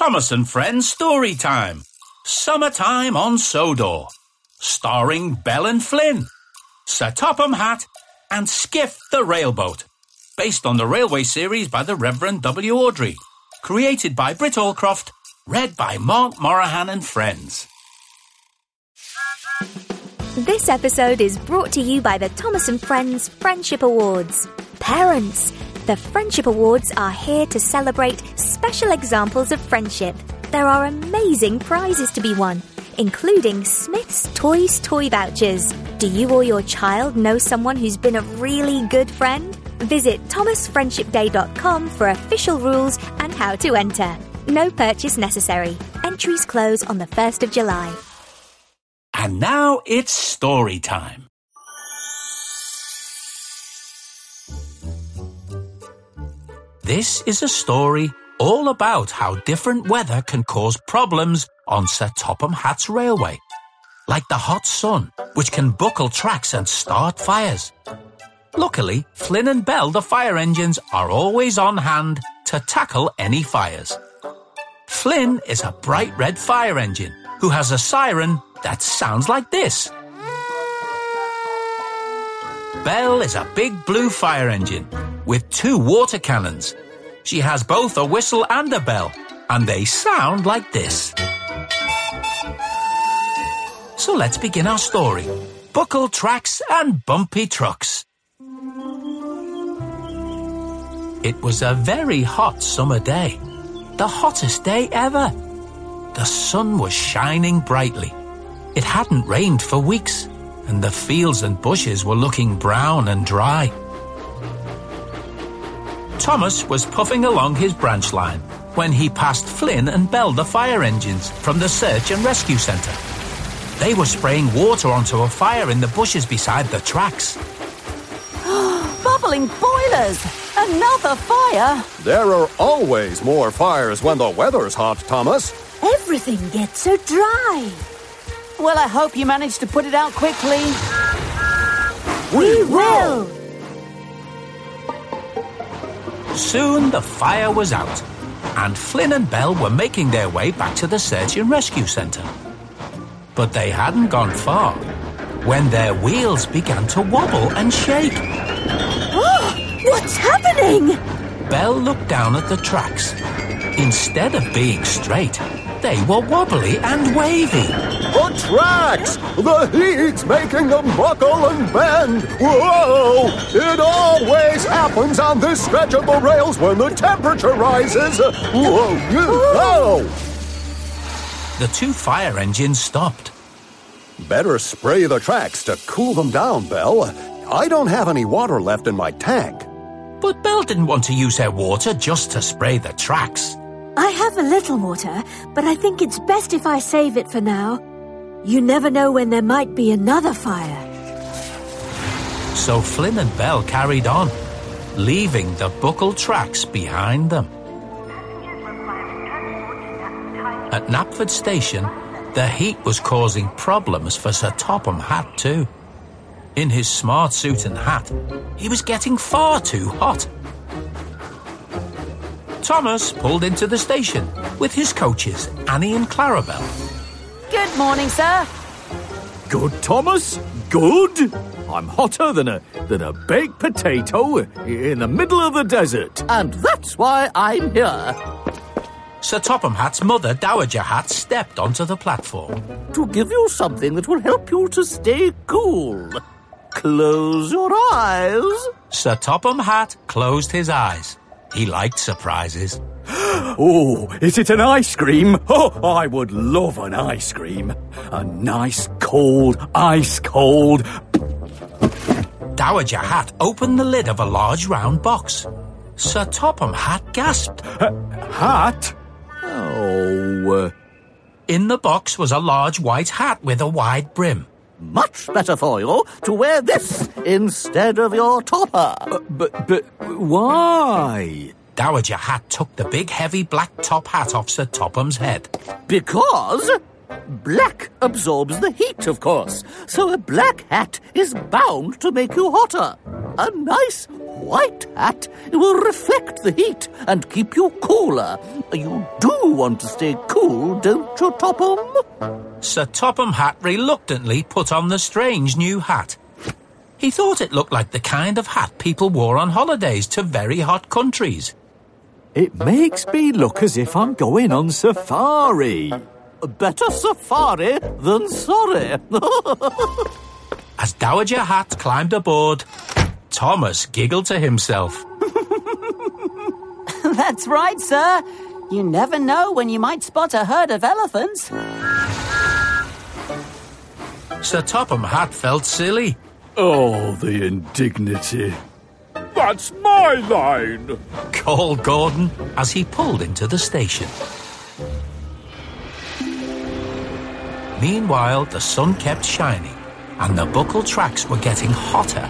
Thomas and Friends Story Time. Summertime on Sodor. Starring Belle and Flynn, Sir Topham Hatt, and Skiff the Railboat. Based on the railway series by the Reverend W. Awdry. Created by Britt Allcroft. Read by Mark Moraghan and Friends. This episode is brought to you by the Thomas and Friends Friendship Awards. Parents, the Friendship Awards are here to celebrate special examples of friendship. There are amazing prizes to be won, including Smith's Toys Toy Vouchers. Do you or your child know someone who's been a really good friend? Visit thomasfriendshipday.com for official rules and how to enter. No purchase necessary. Entries close on the 1st of July. And now it's story time. This is a story all about how different weather can cause problems on Sir Topham Hatt's railway. Like the hot sun, which can buckle tracks and start fires. Luckily, Flynn and Belle, the fire engines, are always on hand to tackle any fires. Flynn is a bright red fire engine who has a siren that sounds like this. Belle is a big blue fire engine with two water cannons. She has both a whistle and a bell, and they sound like this. So let's begin our story. Buckle tracks and bumpy trucks. It was a very hot summer day. The hottest day ever. The sun was shining brightly. It hadn't rained for weeks, and the fields and bushes were looking brown and dry. Thomas was puffing along his branch line when he passed Flynn and Belle the fire engines from the search and rescue centre. They were spraying water onto a fire in the bushes beside the tracks. Bubbling boilers! Another fire! There are always more fires when the weather's hot, Thomas. Everything gets so dry. Well, I hope you managed to put it out quickly. We will. Soon the fire was out, and Flynn and Belle were making their way back to the search and rescue centre. But they hadn't gone far when their wheels began to wobble and shake. Oh, what's happening? Belle looked down at the tracks. Instead of being straight, they were wobbly and wavy. The tracks! The heat's making them buckle and bend! Whoa! It always happens on this stretch of the rails when the temperature rises! Whoa! Whoa! The two fire engines stopped. Better spray the tracks to cool them down, Belle. I don't have any water left in my tank. But Belle didn't want to use her water just to spray the tracks. I have a little water, but I think it's best if I save it for now. You never know when there might be another fire. So Flynn and Belle carried on, leaving the buckle tracks behind them. At Knapford Station, the heat was causing problems for Sir Topham Hatt too. In his smart suit and hat, he was getting far too hot. Thomas pulled into the station with his coaches, Annie and Clarabel. Good morning, sir. Good, Thomas. Good. I'm hotter than a than a baked potato in the middle of the desert. And that's why I'm here. Sir Topham Hatt's mother, Dowager Hatt, stepped onto the platform. To give you something that will help you to stay cool. Close your eyes. Sir Topham Hatt closed his eyes. He liked surprises. Oh, is it an ice cream? Oh, I would love an ice cream. A nice cold, ice cold. Dowager Hatt opened the lid of a large round box. Sir Topham Hatt gasped. Hat? Oh, uh, In the box was a large white hat with a wide brim. Much better for you to wear this instead of your topper. Uh, but, but, why? Dowager Hatt took the big heavy black top hat off Sir Topham's head. Because black absorbs the heat, of course. So a black hat is bound to make you hotter. A nice white hat will reflect the heat and keep you cooler. You do want to stay cool, don't you, Topham? Sir Topham Hatt reluctantly put on the strange new hat. He thought it looked like the kind of hat people wore on holidays to very hot countries. It makes me look as if I'm going on safari. Better safari than sorry. As Dowager Hatt climbed aboard, Thomas giggled to himself. That's right, sir. You never know when you might spot a herd of elephants. Sir Topham Hatt felt silly. Oh, the indignity. That's my line. called Gordon as he pulled into the station. Meanwhile, the sun kept shining, and the buckle tracks were getting hotter.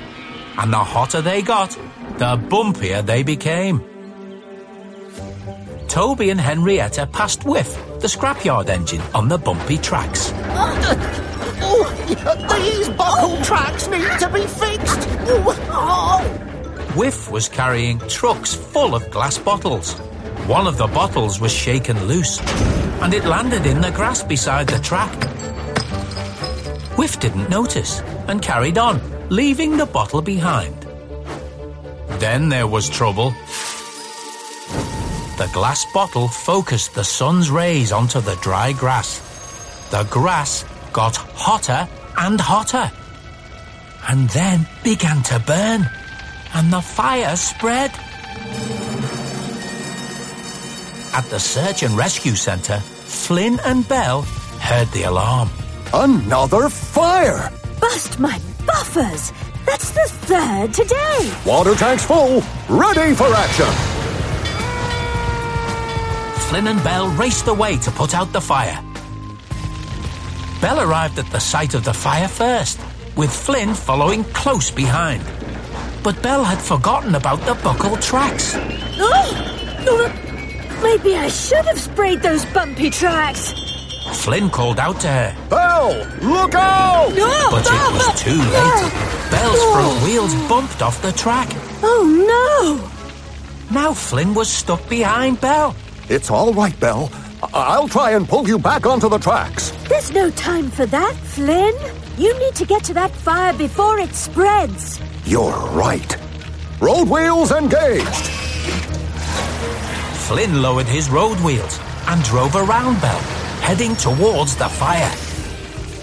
And the hotter they got, the bumpier they became. Toby and Henrietta passed Whiff, the scrapyard engine, on the bumpy tracks. oh, these buckle tracks need to be fixed. Oh. Whiff was carrying trucks full of glass bottles. One of the bottles was shaken loose, and it landed in the grass beside the track. Whiff didn't notice and carried on, leaving the bottle behind. Then there was trouble. The glass bottle focused the sun's rays onto the dry grass. The grass got hotter and hotter, and then began to burn and the fire spread. At the search and rescue centre, Flynn and Belle heard the alarm. Another fire! Bust my buffers! That's the third today! Water tanks full, ready for action! Flynn and Belle raced away to put out the fire. Belle arrived at the site of the fire first, with Flynn following close behind. But Belle had forgotten about the buckle tracks. Oh! oh maybe I should have sprayed those bumpy tracks. Flynn called out to her. Belle, look out! No! But it was too late. Belle's front wheels bumped off the track. Oh no! Now Flynn was stuck behind Belle. It's all right, Belle. I- I'll try and pull you back onto the tracks. There's no time for that, Flynn. You need to get to that fire before it spreads. You're right. Road wheels engaged. Flynn lowered his road wheels and drove around Belle, heading towards the fire.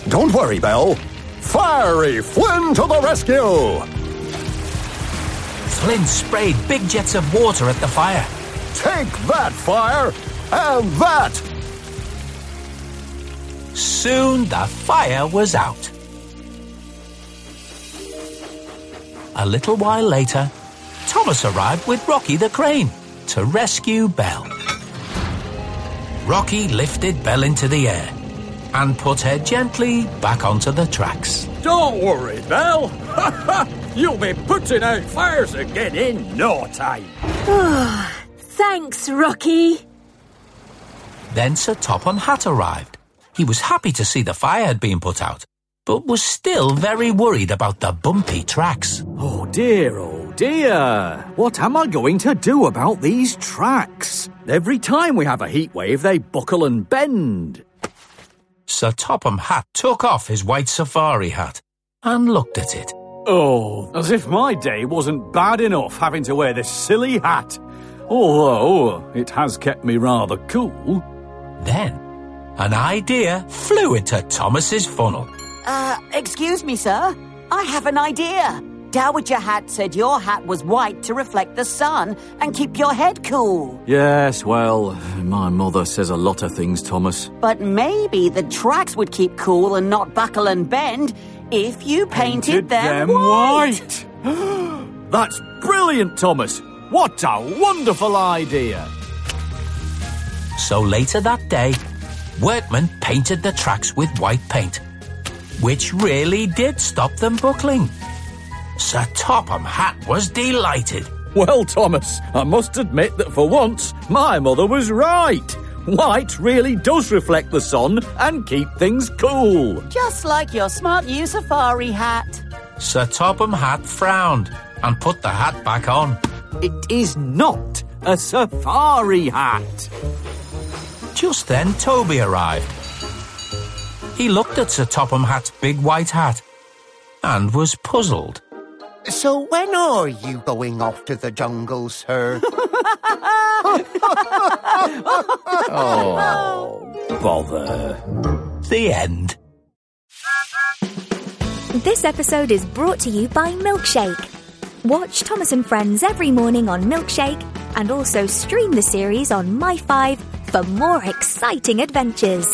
Don't worry, Belle. Fiery Flynn to the rescue! Flynn sprayed big jets of water at the fire. Take that, fire! And that! Soon the fire was out. A little while later, Thomas arrived with Rocky the crane to rescue Belle. Rocky lifted Belle into the air and put her gently back onto the tracks. Don't worry, Belle. You'll be putting out fires again in no time. Thanks, Rocky. Then Sir Topham Hatt arrived. He was happy to see the fire had been put out, but was still very worried about the bumpy tracks. Oh dear, oh dear. What am I going to do about these tracks? Every time we have a heat wave, they buckle and bend. Sir Topham Hatt took off his white safari hat and looked at it. Oh, as if my day wasn't bad enough having to wear this silly hat. Although it has kept me rather cool. Then, an idea flew into Thomas's funnel. Uh, excuse me, sir. I have an idea. Dowager Hatt said your hat was white to reflect the sun and keep your head cool. Yes, well, my mother says a lot of things, Thomas. But maybe the tracks would keep cool and not buckle and bend if you painted, them, white. white. That's brilliant, Thomas. What a wonderful idea. So later that day, workmen painted the tracks with white paint, which really did stop them buckling. Sir Topham Hatt was delighted. Well, Thomas, I must admit that for once, my mother was right. White really does reflect the sun and keep things cool. Just like your smart new safari hat. Sir Topham Hatt frowned and put the hat back on. It is not a safari hat. Just then, Toby arrived. He looked at Sir Topham Hatt's big white hat and was puzzled. So when are you going off to the jungle, sir? Oh, bother. The end. This episode is brought to you by Milkshake. Watch Thomas and Friends every morning on Milkshake and also stream the series on My5 for more exciting adventures.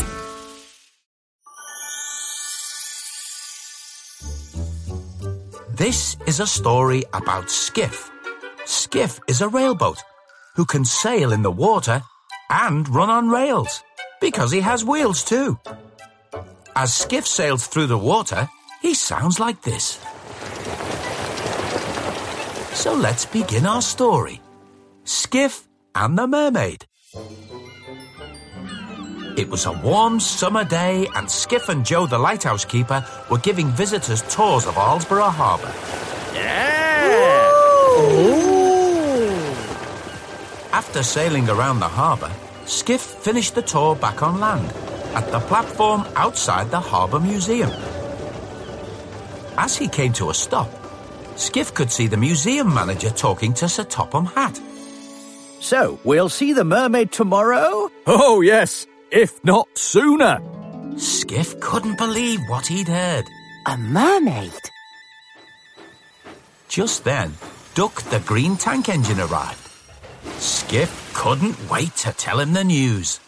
This is a story about Skiff. Skiff is a railboat who can sail in the water and run on rails because he has wheels too. As Skiff sails through the water, he sounds like this. So let's begin our story Skiff and the Mermaid. It was a warm summer day, and Skiff and Joe, the lighthouse keeper, were giving visitors tours of Arlesburgh Harbour. Yeah! After sailing around the harbour, Skiff finished the tour back on land at the platform outside the Harbour Museum. As he came to a stop, Skiff could see the museum manager talking to Sir Topham Hatt. So, we'll see the mermaid tomorrow? Oh, yes, if not sooner. Skiff couldn't believe what he'd heard. A mermaid? Just then, Duck the green tank engine arrived. Skiff couldn't wait to tell him the news.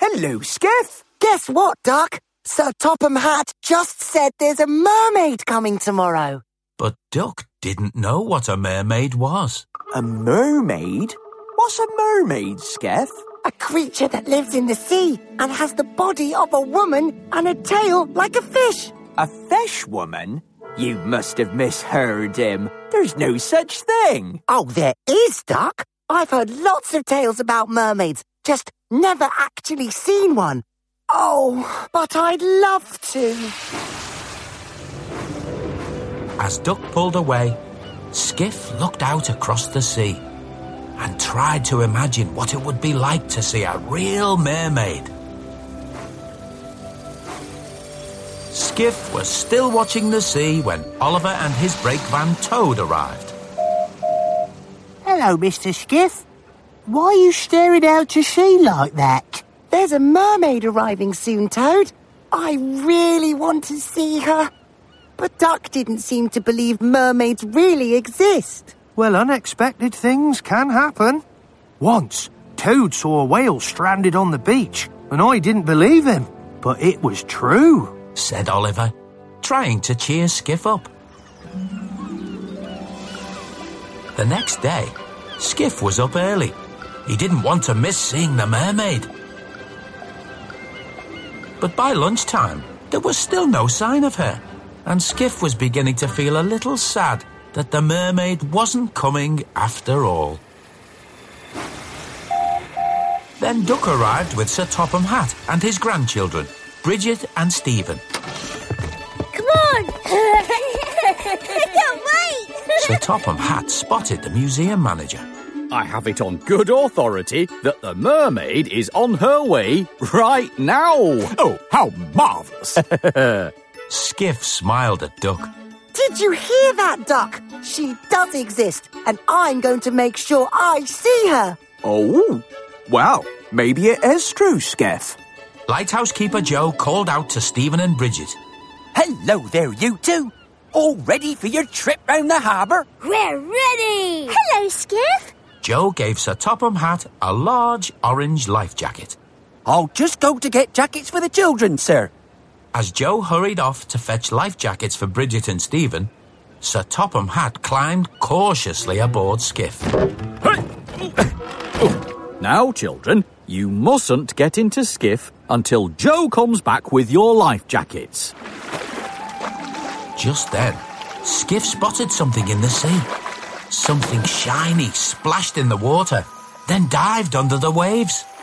Hello, Skiff. Guess what, Duck? Sir Topham Hatt just said there's a mermaid coming tomorrow. But Duck didn't know what a mermaid was. A mermaid? What's a mermaid, Skeff? A creature that lives in the sea and has the body of a woman and a tail like a fish. A fish woman? You must have misheard him. There's no such thing. Oh, there is, Duck. I've heard lots of tales about mermaids, just never actually seen one. Oh, but I'd love to. As Duck pulled away, Skiff looked out across the sea and tried to imagine what it would be like to see a real mermaid. Skiff was still watching the sea when Oliver and his brake van Toad arrived. Hello, Mr. Skiff. Why are you staring out to sea like that? There's a mermaid arriving soon, Toad. I really want to see her. But Duck didn't seem to believe mermaids really exist. Well, unexpected things can happen. Once, Toad saw a whale stranded on the beach, and I didn't believe him. But it was true. said Oliver, trying to cheer Skiff up. The next day, Skiff was up early. He didn't want to miss seeing the mermaid. But by lunchtime, there was still no sign of her, and Skiff was beginning to feel a little sad that the mermaid wasn't coming after all. Then Duck arrived with Sir Topham Hatt and his grandchildren, Bridget and Stephen. Come on! I can't wait! Sir Topham Hatt spotted the museum manager. I have it on good authority that the mermaid is on her way right now. Oh, how marvellous! Skiff smiled at Duck. Did you hear that, Duck? She does exist, and I'm going to make sure I see her. Oh, well, maybe it is true, Skeff. Lighthouse keeper Joe called out to Stephen and Bridget. Hello there, you two. All ready for your trip round the harbour? We're ready! Hello, Skiff. Joe gave Sir Topham Hatt a large orange life jacket. I'll just go to get jackets for the children, sir. As Joe hurried off to fetch life jackets for Bridget and Stephen, Sir Topham Hatt climbed cautiously aboard Skiff. Now, children, you mustn't get into skiff until Joe comes back with your life jackets. Just then, Skiff spotted something in the sea. Something shiny splashed in the water, then dived under the waves.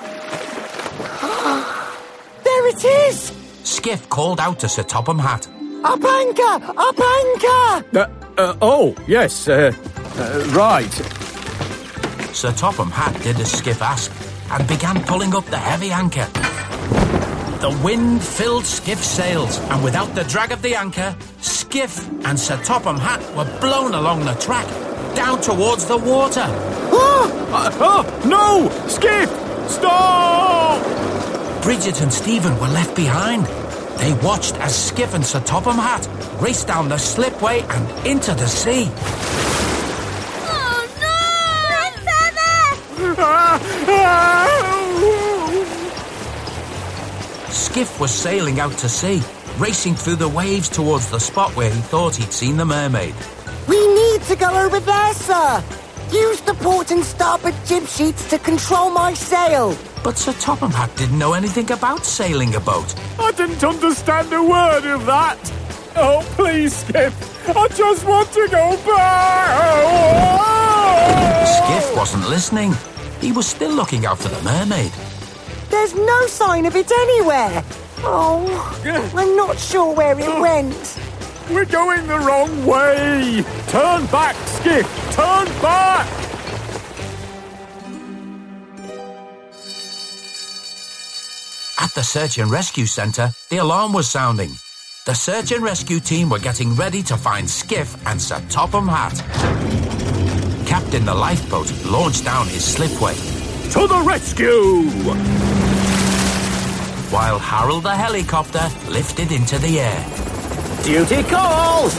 There it is! Skiff called out to Sir Topham Hatt. Up anchor! Up anchor! Uh, Uh, oh, yes, uh, uh, right. Sir Topham Hatt did as Skiff asked and began pulling up the heavy anchor. The wind filled Skiff's sails, and without the drag of the anchor, Skiff and Sir Topham Hatt were blown along the track, down towards the water. Uh, oh, no! Skiff! Stop! Bridget and Stephen were left behind. They watched as Skiff and Sir Topham Hatt raced down the slipway and into the sea. Oh no! Skiff was sailing out to sea, racing through the waves towards the spot where he thought he'd seen the mermaid. We need to go over there, sir. Use the port and starboard jib sheets to control my sail. But Sir Topham Hatt didn't know anything about sailing a boat. I didn't understand a word of that. Oh, please, Skiff. I just want to go back. Skiff wasn't listening. He was still looking out for the mermaid. There's no sign of it anywhere. Oh, I'm not sure where it went. We're going the wrong way. Turn back, Skiff. Turn back. At the search and rescue centre, the alarm was sounding. The search and rescue team were getting ready to find Skiff and Sir Topham Hatt. Captain the lifeboat launched down his slipway, To the rescue! while Harold the helicopter lifted into the air. Duty calls!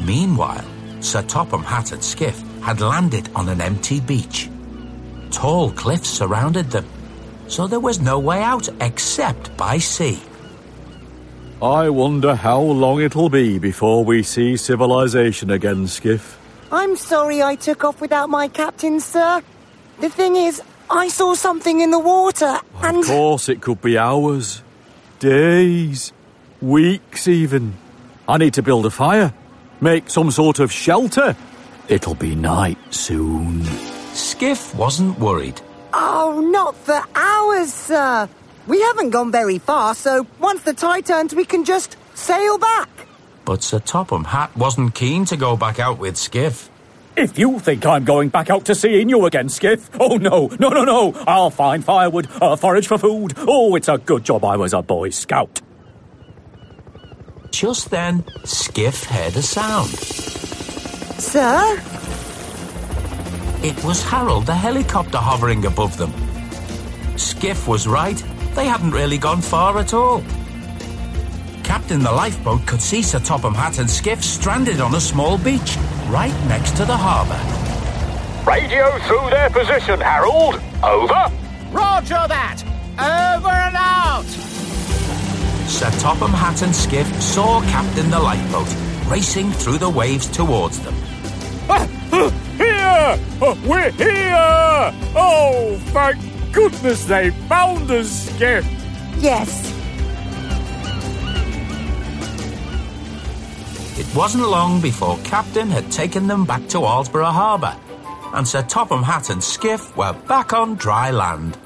Meanwhile, Sir Topham Hatt and Skiff had landed on an empty beach. Tall cliffs surrounded them, so there was no way out except by sea. I wonder how long it'll be before we see civilization again, Skiff. I'm sorry I took off without my captain, sir. The thing is, I saw something in the water and. Of course, it could be hours, days, weeks even. I need to build a fire, make some sort of shelter. It'll be night soon. Skiff wasn't worried. Oh, not for hours, sir. We haven't gone very far, so once the tide turns, we can just sail back. But Sir Topham Hatt wasn't keen to go back out with Skiff. If you think I'm going back out to seeing you again, Skiff, oh no, no, no, no. I'll find firewood, uh, forage for food. Oh, it's a good job I was a Boy Scout. Just then, Skiff heard a sound. Sir? It was Harold the helicopter hovering above them. Skiff was right. They hadn't really gone far at all. Captain the lifeboat could see Sir Topham Hatt and Skiff stranded on a small beach, right next to the harbour. Radio through their position, Harold. Over. Roger that! Over and out! Sir Topham Hatt and Skiff saw Captain the lifeboat racing through the waves towards them. Here! Uh, We're here! Oh, thank goodness they found us, Skiff. Yes. It wasn't long before Captain had taken them back to Arlesburgh Harbour, and Sir Topham Hatt and Skiff were back on dry land.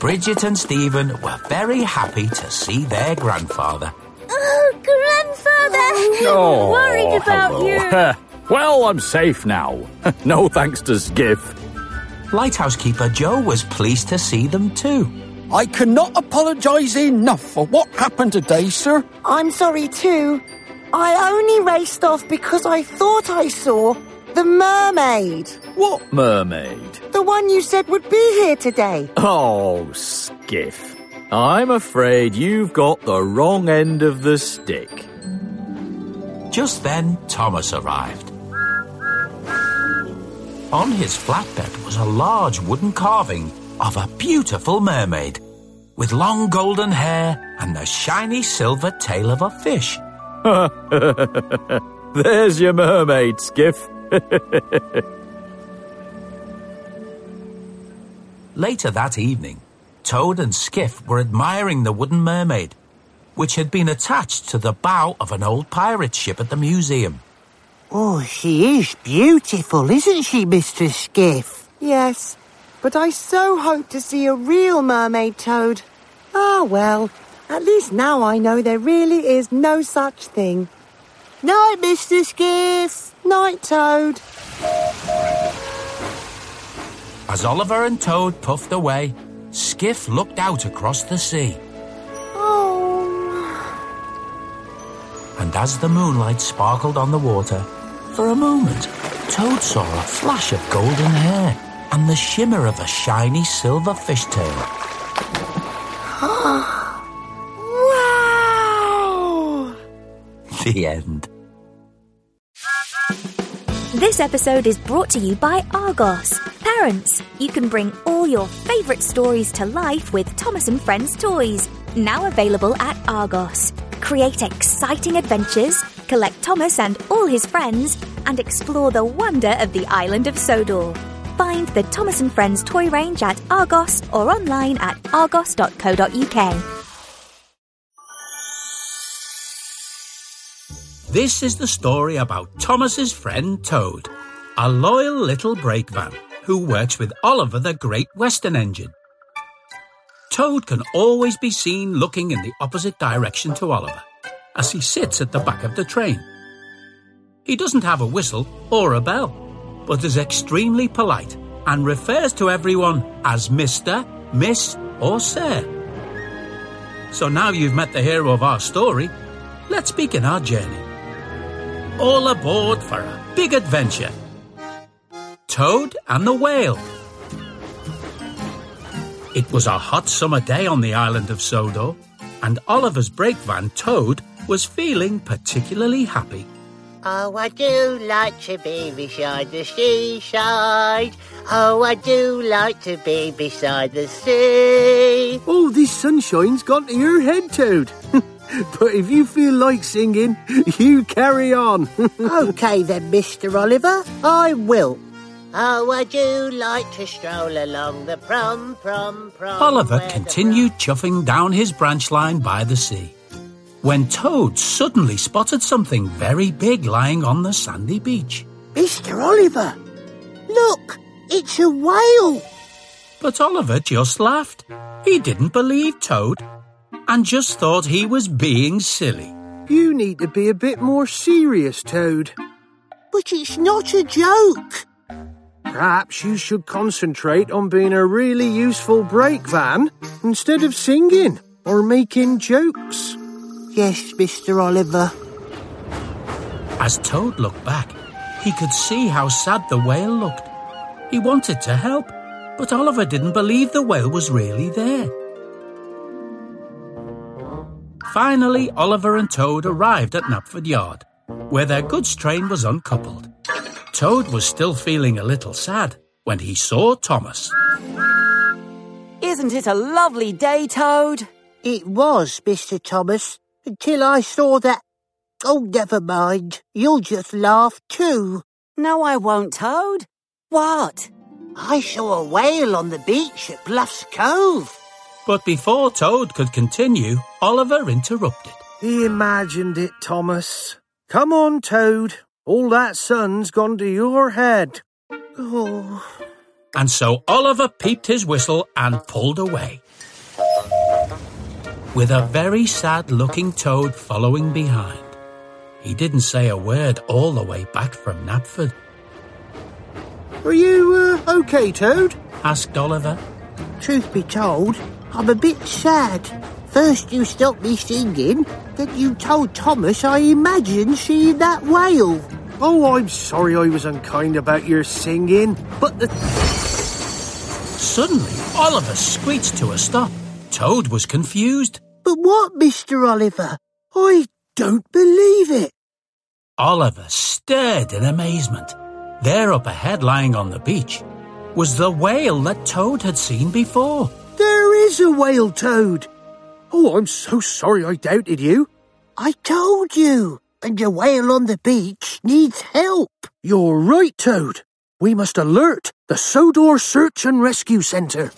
Bridget and Stephen were very happy to see their grandfather. Oh, grandfather! Oh, Worried about hello. you. well, I'm safe now. no thanks to Skiff. Lighthouse keeper Joe was pleased to see them too. I cannot apologise enough for what happened today, sir. I'm sorry too. I only raced off because I thought I saw the mermaid. What mermaid? The one you said would be here today. Oh, Skiff. I'm afraid you've got the wrong end of the stick. Just then, Thomas arrived. On his flatbed was a large wooden carving of a beautiful mermaid with long golden hair and the shiny silver tail of a fish. There's your mermaid, Skiff. Later that evening, Toad and Skiff were admiring the wooden mermaid, which had been attached to the bow of an old pirate ship at the museum. Oh, she is beautiful, isn't she, Mr. Skiff? Yes, but I so hope to see a real mermaid toad. Ah, well, At least now I know there really is no such thing. Night, Mr. Skiff. Night, Toad. As Oliver and Toad puffed away, Skiff looked out across the sea. Oh. And as the moonlight sparkled on the water, for a moment, Toad saw a flash of golden hair and the shimmer of a shiny silver fishtail. wow! The end. This episode is brought to you by Argos. Parents, you can bring all your favourite stories to life with Thomas and Friends toys. Now available at Argos. Create exciting adventures, collect Thomas and all his friends, and explore the wonder of the island of Sodor. Find the Thomas and Friends toy range at Argos or online at argos.co.uk. This is the story about Thomas's friend Toad, a loyal little brake van who works with Oliver the Great Western Engine. Toad can always be seen looking in the opposite direction to Oliver as he sits at the back of the train. He doesn't have a whistle or a bell, but is extremely polite and refers to everyone as Mr., Miss, or Sir. So now you've met the hero of our story, let's begin our journey. All aboard for a big adventure. Toad and the Whale. It was a hot summer day on the island of Sodor, and Oliver's brake van Toad was feeling particularly happy. Oh, I do like to be beside the seaside. Oh, I do like to be beside the sea. Oh, this sunshine's got to your head, Toad. but if you feel like singing, you carry on. okay then, Mr. Oliver, I will. Oh, I do like to stroll along the prom, prom, prom. Oliver where the continued chuffing down his branch line by the sea when Toad suddenly spotted something very big lying on the sandy beach. Mr. Oliver, look, it's a whale. But Oliver just laughed. He didn't believe Toad and just thought he was being silly. you need to be a bit more serious, Toad. But it's not a joke. Perhaps you should concentrate on being a really useful brake van instead of singing or making jokes. Yes, Mr. Oliver. As Toad looked back, he could see how sad the whale looked. He wanted to help, but Oliver didn't believe the whale was really there. Finally, Oliver and Toad arrived at Knapford Yard, where their goods train was uncoupled. Toad was still feeling a little sad when he saw Thomas. Isn't it a lovely day, Toad? It was, Mr. Thomas, until I saw that. Oh, never mind. You'll just laugh too. No, I won't, Toad. What? I saw a whale on the beach at Bluffs Cove. But before Toad could continue, Oliver interrupted. He imagined it, Thomas. Come on, Toad. All that sun's gone to your head. Oh, And so Oliver peeped his whistle and pulled away. With a very sad looking toad following behind. He didn't say a word all the way back from Knapford, Are you, uh, okay, Toad? asked Oliver. truth be told, I'm a bit sad. First you stopped me singing, then you told Thomas I imagined seeing that whale. Oh, I'm sorry I was unkind about your singing, but the. Suddenly, Oliver screeched to a stop. Toad was confused. But what, Mr. Oliver? I don't believe it. Oliver stared in amazement. There up ahead, lying on the beach, was the whale that Toad had seen before. There is a whale, Toad. Oh, I'm so sorry I doubted you. I told you. And your whale on the beach needs help. You're right, Toad. We must alert the Sodor Search and Rescue Centre.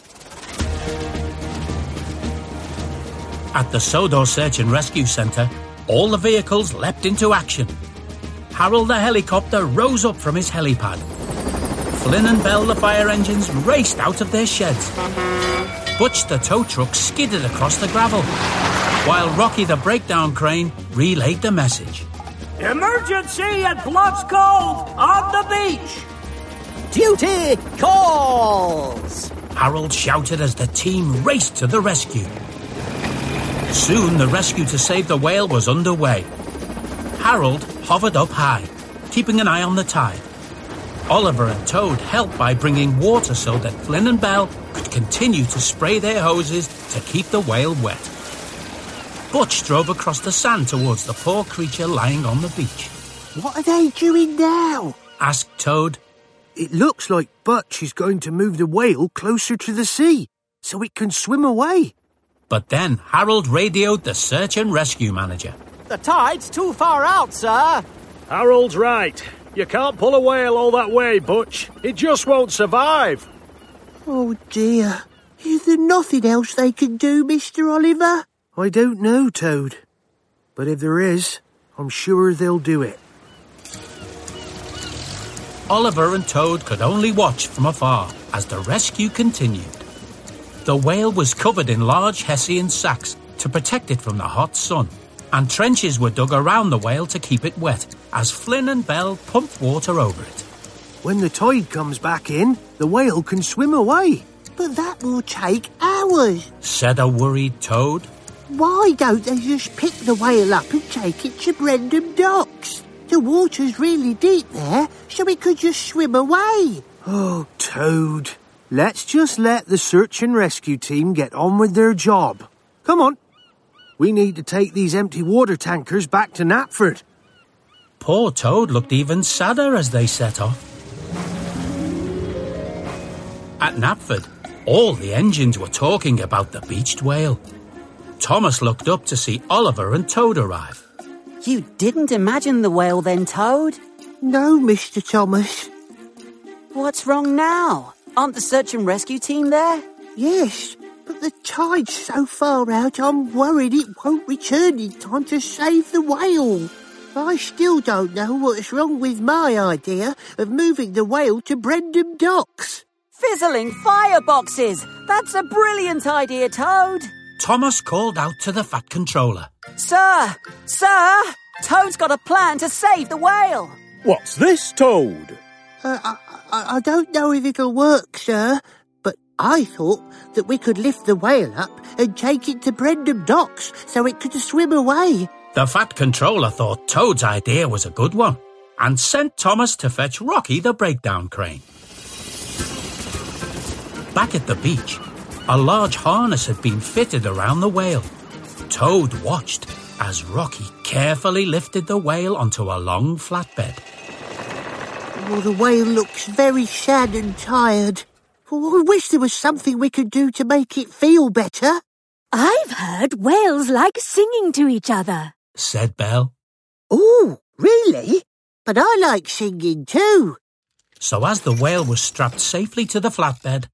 At the Sodor Search and Rescue Centre, all the vehicles leapt into action. Harold the helicopter rose up from his helipad. Flynn and Belle the fire engines raced out of their sheds. Butch the tow truck skidded across the gravel. while Rocky the breakdown crane relayed the message. Emergency at Bluffs Cove on the beach! Duty calls! Harold shouted as the team raced to the rescue. Soon the rescue to save the whale was underway. Harold hovered up high, keeping an eye on the tide. Oliver and Toad helped by bringing water so that Flynn and Belle could continue to spray their hoses to keep the whale wet. Butch drove across the sand towards the poor creature lying on the beach. What are they doing now? Asked Toad. It looks like Butch is going to move the whale closer to the sea so it can swim away. But then Harold radioed the search and rescue manager. The tide's too far out, sir. Harold's right. You can't pull a whale all that way, Butch. It just won't survive. Oh dear. Is there nothing else they can do, Mr. Oliver? I don't know, Toad. But if there is, I'm sure they'll do it. Oliver and Toad could only watch from afar as the rescue continued. The whale was covered in large Hessian sacks to protect it from the hot sun, and trenches were dug around the whale to keep it wet as Flynn and Belle pumped water over it. When the tide comes back in, the whale can swim away. But that will take hours. Said a worried Toad. Why don't they just pick the whale up and take it to Brendam Docks? The water's really deep there, so it could just swim away. Oh, Toad. Let's just let the search and rescue team get on with their job. Come on. We need to take these empty water tankers back to Knapford. Poor Toad looked even sadder as they set off. At Knapford, all the engines were talking about the beached whale. Thomas looked up to see Oliver and Toad arrive. You didn't imagine the whale then, Toad? No, Mr. Thomas. What's wrong now? Aren't the search and rescue team there? Yes, but the tide's so far out I'm worried it won't return in time to save the whale. I still don't know what's wrong with my idea of moving the whale to Brendam Docks. Fizzling fireboxes! That's a brilliant idea, Toad! Thomas called out to the Fat Controller. Sir! Sir! Toad's got a plan to save the whale! What's this, Toad? Uh, I, I, I don't know if it'll work, sir, but I thought that we could lift the whale up and take it to Brendam Docks so it could swim away. The Fat Controller thought Toad's idea was a good one and sent Thomas to fetch Rocky the breakdown crane. Back at the beach, a large harness had been fitted around the whale. Toad watched as Rocky carefully lifted the whale onto a long flatbed. Oh, the whale looks very sad and tired. Oh, I wish there was something we could do to make it feel better. I've heard whales like singing to each other, said Belle. Oh, really? But I like singing too. So as the whale was strapped safely to the flatbed,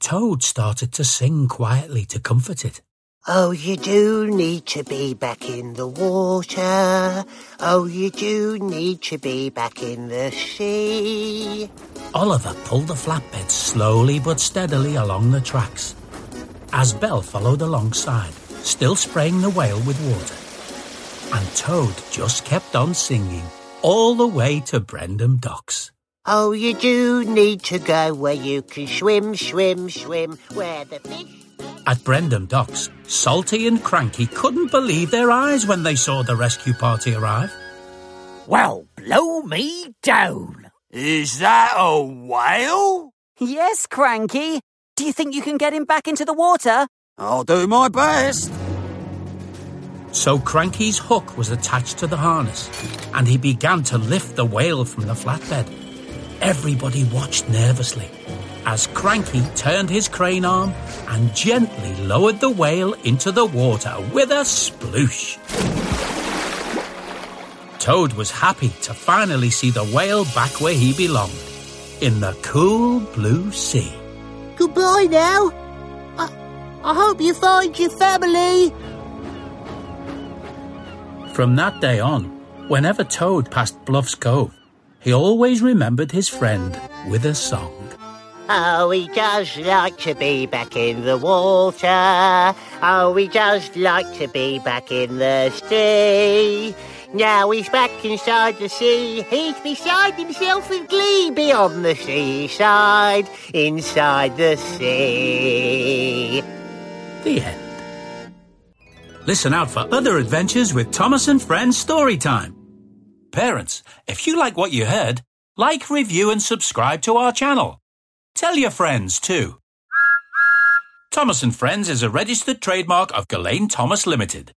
Toad started to sing quietly to comfort it. Oh, you do need to be back in the water. Oh, you do need to be back in the sea. Oliver pulled the flatbed slowly but steadily along the tracks. As Belle followed alongside, still spraying the whale with water. And Toad just kept on singing all the way to Brendam Docks. Oh, you do need to go where you can swim, swim, swim, where the fish. At Brendam Docks, Salty and Cranky couldn't believe their eyes when they saw the rescue party arrive. Well, blow me down. Is that a whale? Yes, Cranky. Do you think you can get him back into the water? I'll do my best. So Cranky's hook was attached to the harness, and he began to lift the whale from the flatbed. Everybody watched nervously as Cranky turned his crane arm and gently lowered the whale into the water with a sploosh. Toad was happy to finally see the whale back where he belonged, in the cool blue sea. Goodbye now. I, I hope you find your family. From that day on, whenever Toad passed Bluff's Cove, he always remembered his friend with a song. Oh, we just like to be back in the water. Oh, we just like to be back in the sea. Now he's back inside the sea. He's beside himself with glee beyond the seaside, inside the sea. The end. Listen out for other adventures with Thomas and Friends Storytime. Parents, if you like what you heard, like, review, and subscribe to our channel. Tell your friends too. Thomas and Friends is a registered trademark of Gullane Thomas Limited.